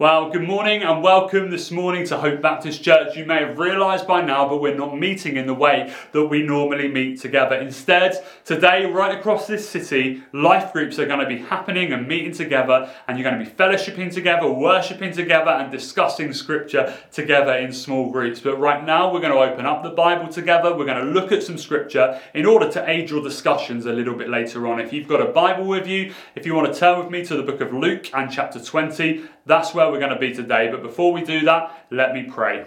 Well, good morning and welcome this morning to Hope Baptist Church. You may have realised by now, but we're not meeting in the way that we normally meet together. Instead, today, right across this city, life groups are going to be happening and meeting together, and you're going to be fellowshipping together, worshipping together, and discussing scripture together in small groups. But right now, we're going to open up the Bible together. We're going to look at some scripture in order to aid your discussions a little bit later on. If you've got a Bible with you, if you want to turn with me to the book of Luke and chapter 20, that's where we're going to be today. But before we do that, let me pray.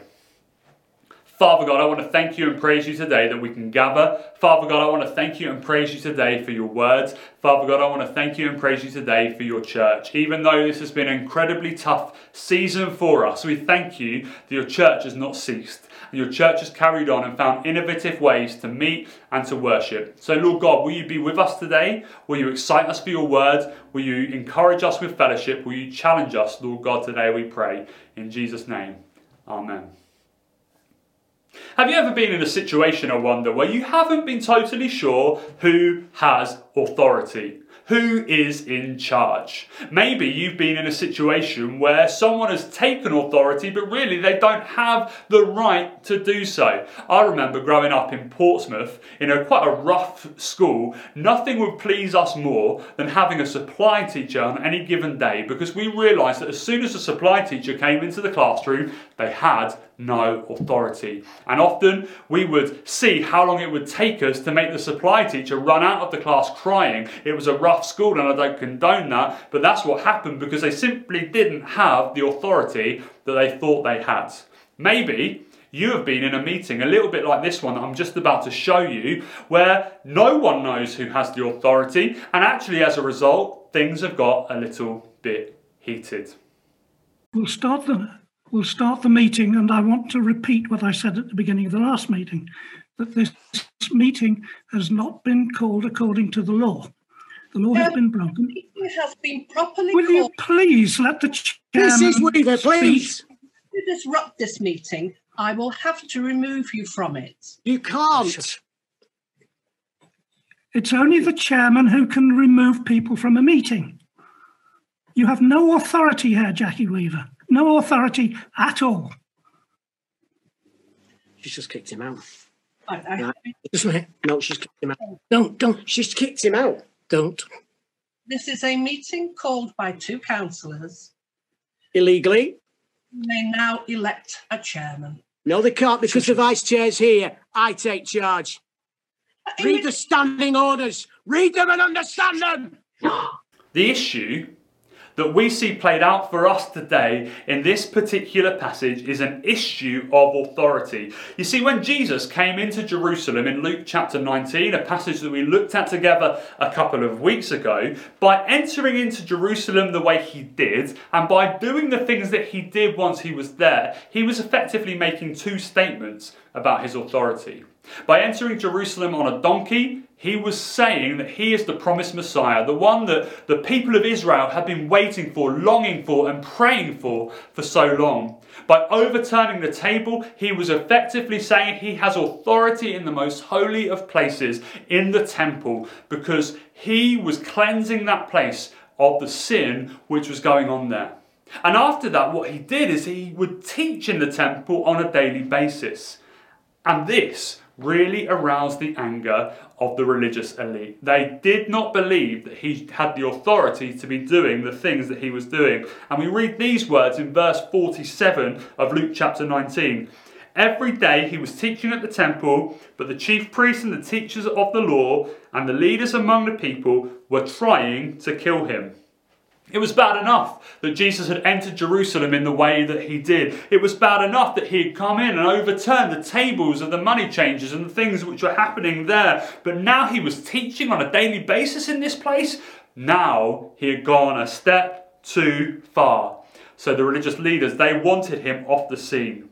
Father God, I want to thank you and praise you today that we can gather. Father God, I want to thank you and praise you today for your words. Father God, I want to thank you and praise you today for your church. Even though this has been an incredibly tough season for us, we thank you that your church has not ceased. Your church has carried on and found innovative ways to meet and to worship. So, Lord God, will you be with us today? Will you excite us for your word? Will you encourage us with fellowship? Will you challenge us, Lord God, today we pray. In Jesus' name, Amen. Have you ever been in a situation, I wonder, where you haven't been totally sure who has authority? Who is in charge? Maybe you've been in a situation where someone has taken authority, but really they don't have the right to do so. I remember growing up in Portsmouth in a quite a rough school. Nothing would please us more than having a supply teacher on any given day because we realised that as soon as a supply teacher came into the classroom, they had no authority. And often we would see how long it would take us to make the supply teacher run out of the class crying. It was a rough school and I don't condone that, but that's what happened because they simply didn't have the authority that they thought they had. Maybe you have been in a meeting a little bit like this one that I'm just about to show you, where no one knows who has the authority, and actually, as a result, things have got a little bit heated. We'll start the we'll start the meeting, and I want to repeat what I said at the beginning of the last meeting that this meeting has not been called according to the law. The law has been broken. It has been properly Will you please let the chairman Mrs. Weaver, please. speak? If you disrupt this meeting, I will have to remove you from it. You can't. It's only the chairman who can remove people from a meeting. You have no authority here, Jackie Weaver. No authority at all. She's just kicked him out. I, I, Right. Just a. No, she's kicked him out. Oh. Don't, don't. She's kicked him out. Don't. This is a meeting called by two councillors. Illegally? They now elect a chairman. No, they can't because the vice chair's here. I take charge. Read the standing orders. Read them and understand them. The issue that we see played out for us today in this particular passage is an issue of authority. You see, when Jesus came into Jerusalem in Luke chapter 19, a passage that we looked at together a couple of weeks ago, by entering into Jerusalem the way he did, and by doing the things that he did once he was there, he was effectively making two statements about his authority. By entering Jerusalem on a donkey, he was saying that he is the promised Messiah, the one that the people of Israel had been waiting for, longing for, and praying for for so long. By overturning the table, he was effectively saying he has authority in the most holy of places, in the temple, because he was cleansing that place of the sin which was going on there. And after that, what he did is he would teach in the temple on a daily basis. And this really aroused the anger of the religious elite. They did not believe that he had the authority to be doing the things that he was doing. And we read these words in verse 47 of Luke chapter 19. Every day he was teaching at the temple, but the chief priests and the teachers of the law and the leaders among the people were trying to kill him. It was bad enough that Jesus had entered Jerusalem in the way that he did. It was bad enough that he had come in and overturned the tables of the money changers and the things which were happening there. But now he was teaching on a daily basis in this place. Now he had gone a step too far. So the religious leaders, they wanted him off the scene.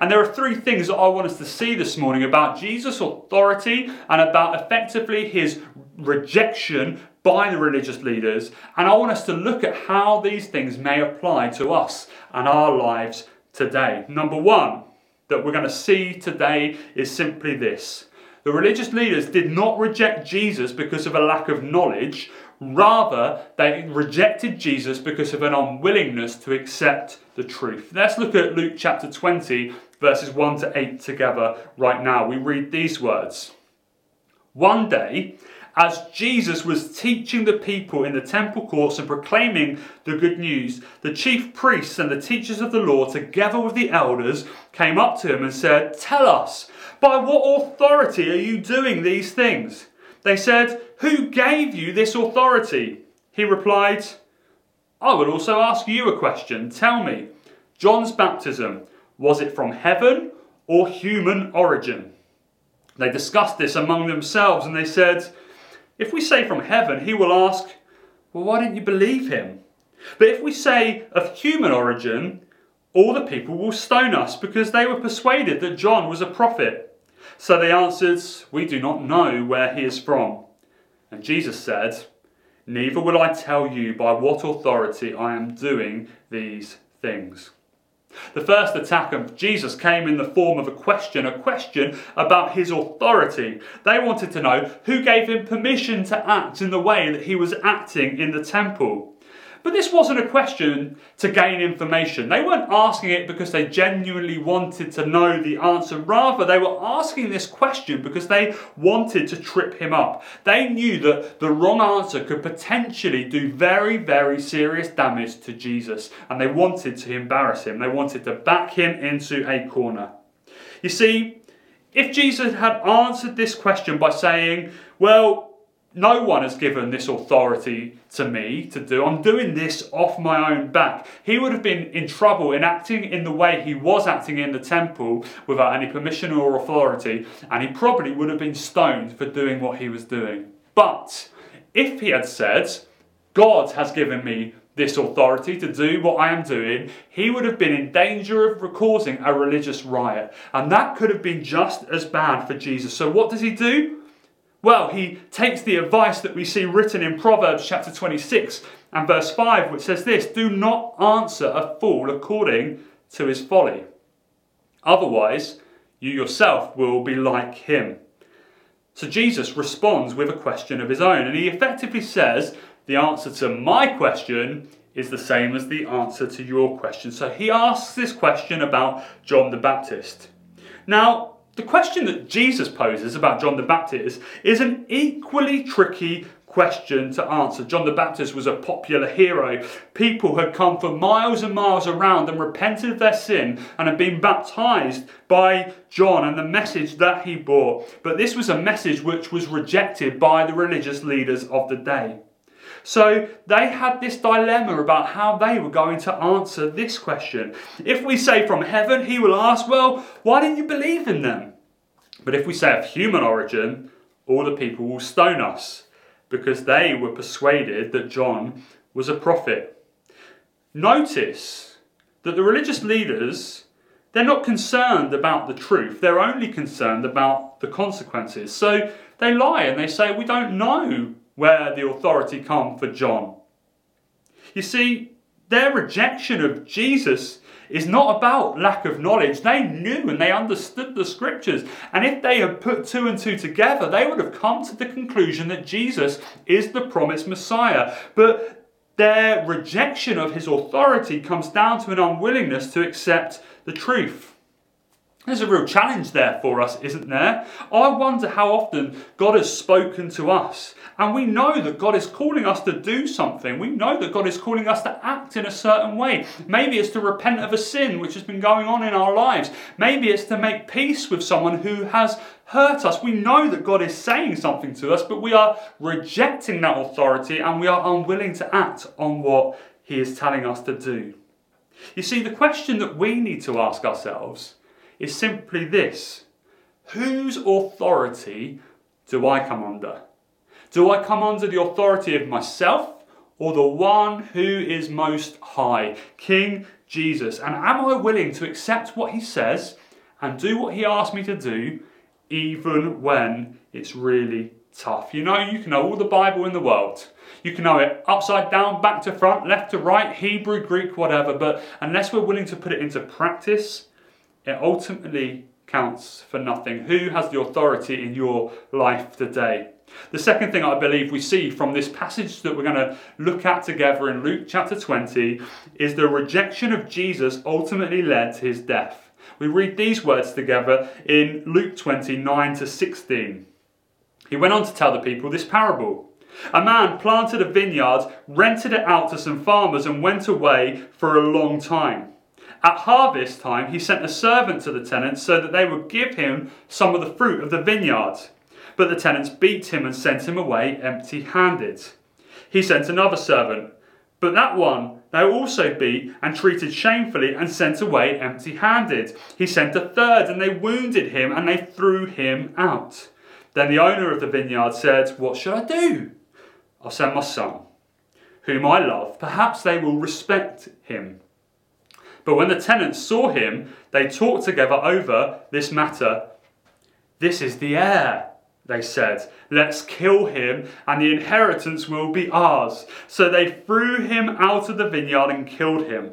And there are three things that I want us to see this morning about Jesus' authority and about effectively his rejection by the religious leaders. And I want us to look at how these things may apply to us and our lives today. Number one, that we're going to see today is simply this the religious leaders did not reject Jesus because of a lack of knowledge. Rather, they rejected Jesus because of an unwillingness to accept the truth. Let's look at Luke chapter 20, verses 1 to 8 together right now. We read these words One day, as Jesus was teaching the people in the temple courts and proclaiming the good news, the chief priests and the teachers of the law, together with the elders, came up to him and said, Tell us, by what authority are you doing these things? They said, Who gave you this authority? He replied, I will also ask you a question. Tell me, John's baptism, was it from heaven or human origin? They discussed this among themselves and they said, if we say from heaven, he will ask, Well, why didn't you believe him? But if we say of human origin, all the people will stone us because they were persuaded that John was a prophet. So they answered, We do not know where he is from. And Jesus said, Neither will I tell you by what authority I am doing these things. The first attack of Jesus came in the form of a question, a question about his authority. They wanted to know who gave him permission to act in the way that he was acting in the temple. But this wasn't a question to gain information. They weren't asking it because they genuinely wanted to know the answer. Rather, they were asking this question because they wanted to trip him up. They knew that the wrong answer could potentially do very, very serious damage to Jesus. And they wanted to embarrass him. They wanted to back him into a corner. You see, if Jesus had answered this question by saying, Well, no one has given this authority to me to do. I'm doing this off my own back. He would have been in trouble in acting in the way he was acting in the temple without any permission or authority, and he probably would have been stoned for doing what he was doing. But if he had said, God has given me this authority to do what I am doing, he would have been in danger of causing a religious riot. And that could have been just as bad for Jesus. So, what does he do? Well, he takes the advice that we see written in Proverbs chapter 26 and verse 5, which says this Do not answer a fool according to his folly. Otherwise, you yourself will be like him. So Jesus responds with a question of his own, and he effectively says, The answer to my question is the same as the answer to your question. So he asks this question about John the Baptist. Now, the question that Jesus poses about John the Baptist is an equally tricky question to answer. John the Baptist was a popular hero. People had come for miles and miles around and repented of their sin and had been baptized by John and the message that he bore. But this was a message which was rejected by the religious leaders of the day. So they had this dilemma about how they were going to answer this question. If we say from heaven, he will ask, well, why didn't you believe in them? But if we say of human origin, all the people will stone us because they were persuaded that John was a prophet. Notice that the religious leaders, they're not concerned about the truth, they're only concerned about the consequences. So they lie and they say, We don't know where the authority come for John. You see, their rejection of Jesus is not about lack of knowledge. They knew and they understood the scriptures. And if they had put two and two together, they would have come to the conclusion that Jesus is the promised Messiah. But their rejection of his authority comes down to an unwillingness to accept the truth. There's a real challenge there for us, isn't there? I wonder how often God has spoken to us. And we know that God is calling us to do something. We know that God is calling us to act in a certain way. Maybe it's to repent of a sin which has been going on in our lives. Maybe it's to make peace with someone who has hurt us. We know that God is saying something to us, but we are rejecting that authority and we are unwilling to act on what He is telling us to do. You see, the question that we need to ask ourselves is simply this Whose authority do I come under? Do I come under the authority of myself or the one who is most high, King Jesus? And am I willing to accept what he says and do what he asks me to do, even when it's really tough? You know, you can know all the Bible in the world. You can know it upside down, back to front, left to right, Hebrew, Greek, whatever, but unless we're willing to put it into practice, it ultimately counts for nothing. Who has the authority in your life today? The second thing I believe we see from this passage that we're going to look at together in Luke chapter 20 is the rejection of Jesus ultimately led to his death. We read these words together in Luke 29 to 16. He went on to tell the people this parable. A man planted a vineyard, rented it out to some farmers, and went away for a long time. At harvest time, he sent a servant to the tenants so that they would give him some of the fruit of the vineyard. But the tenants beat him and sent him away empty handed. He sent another servant, but that one they also beat and treated shamefully and sent away empty handed. He sent a third, and they wounded him and they threw him out. Then the owner of the vineyard said, What shall I do? I'll send my son, whom I love. Perhaps they will respect him. But when the tenants saw him, they talked together over this matter. This is the heir they said, Let's kill him, and the inheritance will be ours. So they threw him out of the vineyard and killed him.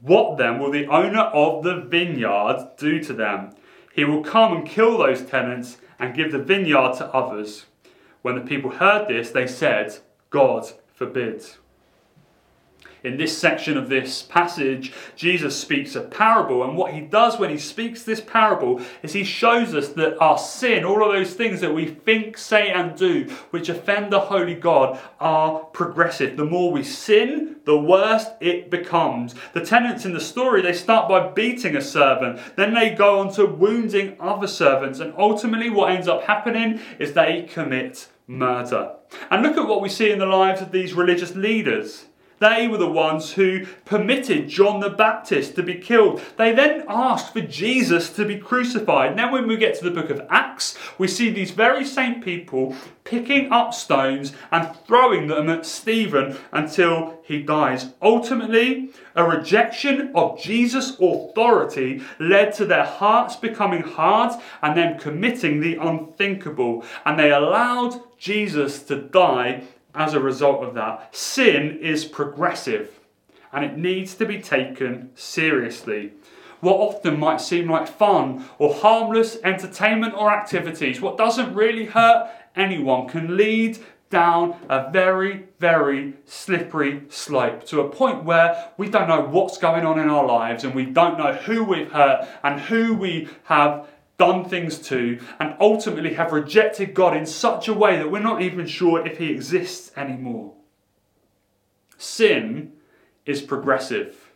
What then will the owner of the vineyard do to them? He will come and kill those tenants and give the vineyard to others. When the people heard this, they said, God forbid. In this section of this passage, Jesus speaks a parable, and what he does when he speaks this parable is he shows us that our sin, all of those things that we think, say, and do which offend the holy God, are progressive. The more we sin, the worse it becomes. The tenants in the story, they start by beating a servant, then they go on to wounding other servants, and ultimately, what ends up happening is they commit murder. And look at what we see in the lives of these religious leaders. They were the ones who permitted John the Baptist to be killed. They then asked for Jesus to be crucified. Now, when we get to the book of Acts, we see these very same people picking up stones and throwing them at Stephen until he dies. Ultimately, a rejection of Jesus' authority led to their hearts becoming hard and them committing the unthinkable. And they allowed Jesus to die as a result of that. Sin is progressive and it needs to be taken seriously. What often might seem like fun or harmless entertainment or activities, what doesn't really hurt anyone, can lead down a very, very slippery slope to a point where we don't know what's going on in our lives and we don't know who we've hurt and who we have done things to, and ultimately have rejected God in such a way that we're not even sure if He exists anymore. Sin is progressive.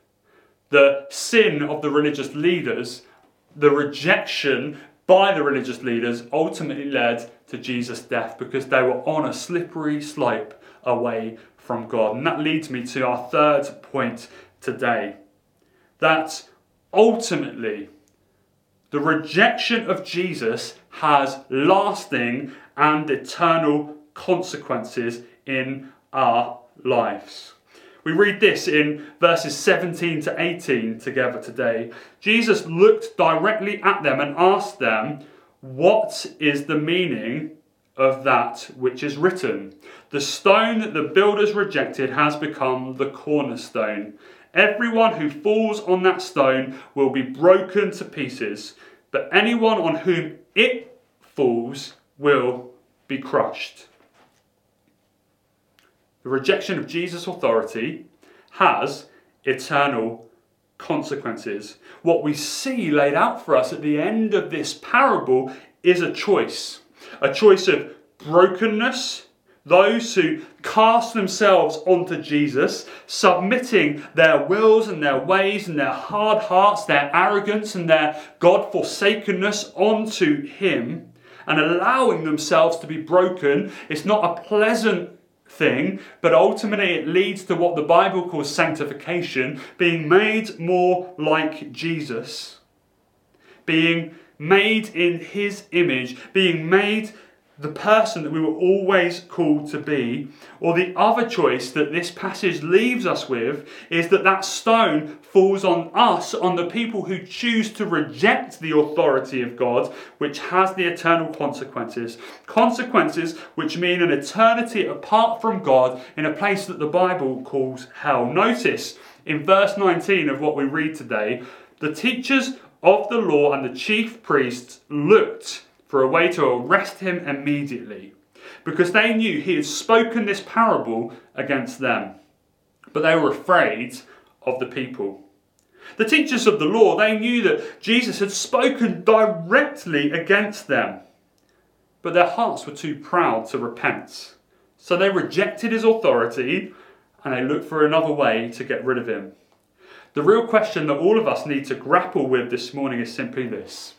The sin of the religious leaders, the rejection by the religious leaders, ultimately led to Jesus' death because they were on a slippery slope away from God. And that leads me to our third point today that ultimately the rejection of Jesus has lasting and eternal consequences in our lives. We read this in verses 17 to 18 together today. Jesus looked directly at them and asked them, What is the meaning of that which is written? The stone that the builders rejected has become the cornerstone. Everyone who falls on that stone will be broken to pieces, but anyone on whom it falls will be crushed. The rejection of Jesus' authority has eternal consequences. What we see laid out for us at the end of this parable is a choice a choice of brokenness those who cast themselves onto Jesus, submitting their wills and their ways and their hard hearts, their arrogance and their God forsakenness onto Him, and allowing themselves to be broken, it's not a pleasant thing, but ultimately it leads to what the Bible calls sanctification, being made more like Jesus, being made in His image, being made the person that we were always called to be. Or the other choice that this passage leaves us with is that that stone falls on us, on the people who choose to reject the authority of God, which has the eternal consequences. Consequences which mean an eternity apart from God in a place that the Bible calls hell. Notice in verse 19 of what we read today, the teachers of the law and the chief priests looked for a way to arrest him immediately. because they knew he had spoken this parable against them. But they were afraid of the people. The teachers of the law, they knew that Jesus had spoken directly against them. But their hearts were too proud to repent. So they rejected his authority and they looked for another way to get rid of him. The real question that all of us need to grapple with this morning is simply this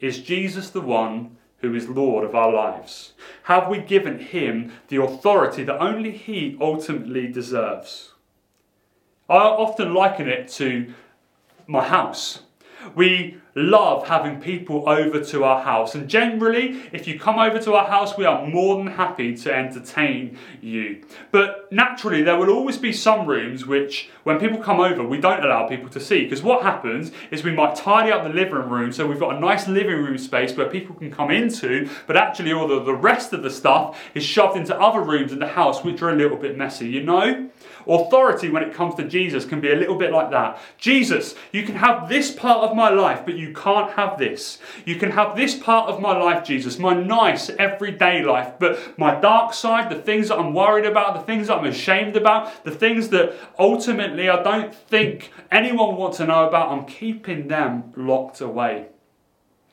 Is Jesus the one who is Lord of our lives? Have we given him the authority that only he ultimately deserves? I often liken it to my house. We love having people over to our house, and generally, if you come over to our house, we are more than happy to entertain you. But naturally, there will always be some rooms which, when people come over, we don't allow people to see. Because what happens is we might tidy up the living room so we've got a nice living room space where people can come into, but actually, all the, the rest of the stuff is shoved into other rooms in the house which are a little bit messy, you know? Authority, when it comes to Jesus, can be a little bit like that. Jesus, you can have this part of my life, but you can't have this. You can have this part of my life, Jesus, my nice everyday life, but my dark side, the things that I'm worried about, the things that I'm ashamed about, the things that ultimately I don't think anyone wants to know about, I'm keeping them locked away.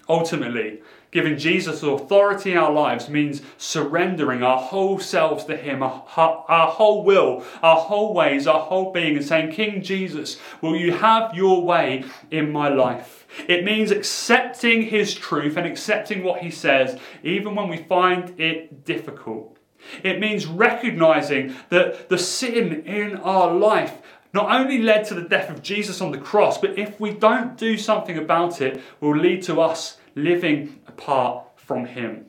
Ultimately, Giving Jesus authority in our lives means surrendering our whole selves to Him, our, whole will, our whole ways, our whole being, and saying, King Jesus, will you have your way in my life? It means accepting His truth and accepting what He says, even when we find it difficult. It means recognizing that the sin in our life not only led to the death of Jesus on the cross, but if we don't do something about it, will lead to us living apart from Him.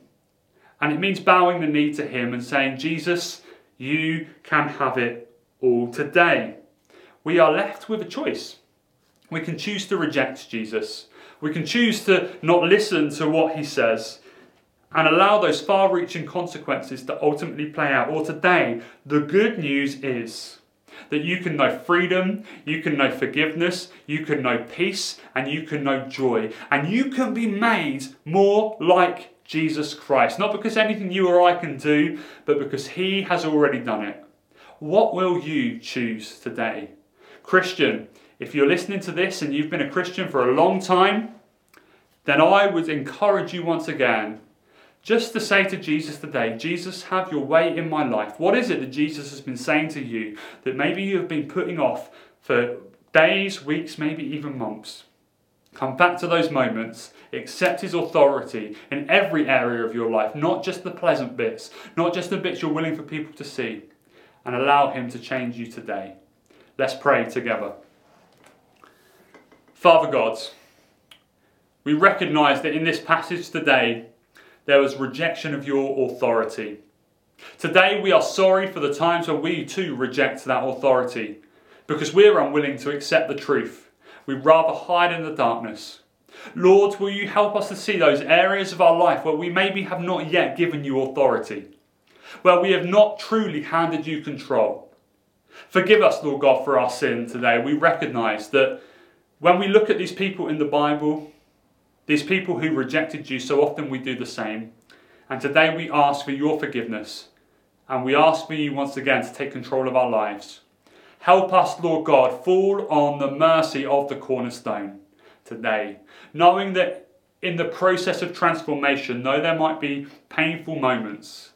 And it means bowing the knee to Him and saying, Jesus, you can have it all today. We are left with a choice. We can choose to reject Jesus. We can choose to not listen to what He says and allow those far reaching consequences to ultimately play out. Or today, the good news is that you can know freedom, you can know forgiveness, you can know peace, and you can know joy. And you can be made more like Jesus Christ. Not because anything you or I can do, but because He has already done it. What will you choose today? Christian, if you're listening to this and you've been a Christian for a long time, then I would encourage you once again just to say to Jesus today, Jesus, have your way in my life. What is it that Jesus has been saying to you that maybe you have been putting off for days, weeks, maybe even months? Come back to those moments, accept His authority in every area of your life, not just the pleasant bits, not just the bits you're willing for people to see, and allow Him to change you today. Let's pray together. Father God, we recognize that in this passage today, there was rejection of your authority. Today, we are sorry for the times where we too reject that authority because we're unwilling to accept the truth. We'd rather hide in the darkness. Lord, will you help us to see those areas of our life where we maybe have not yet given you authority, where we have not truly handed you control? Forgive us, Lord God, for our sin today. We recognize that when we look at these people in the Bible, these people who rejected you, so often we do the same. And today we ask for your forgiveness. And we ask for you once again to take control of our lives. Help us, Lord God, fall on the mercy of the cornerstone today, knowing that in the process of transformation, though there might be painful moments,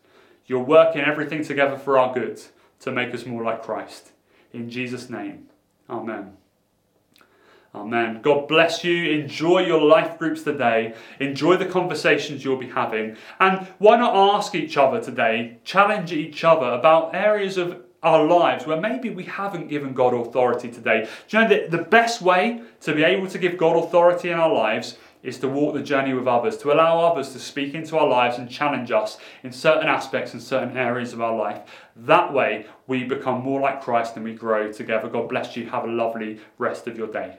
you're working everything together for our good to make us more like Christ. In Jesus' name, Amen. Amen. God bless you. Enjoy your life groups today. Enjoy the conversations you'll be having. And why not ask each other today, challenge each other about areas of our lives where maybe we haven't given God authority today. Do you know that the best way to be able to give God authority in our lives is to walk the journey with others, to allow others to speak into our lives and challenge us in certain aspects and certain areas of our life. That way, we become more like Christ and we grow together. God bless you. Have a lovely rest of your day.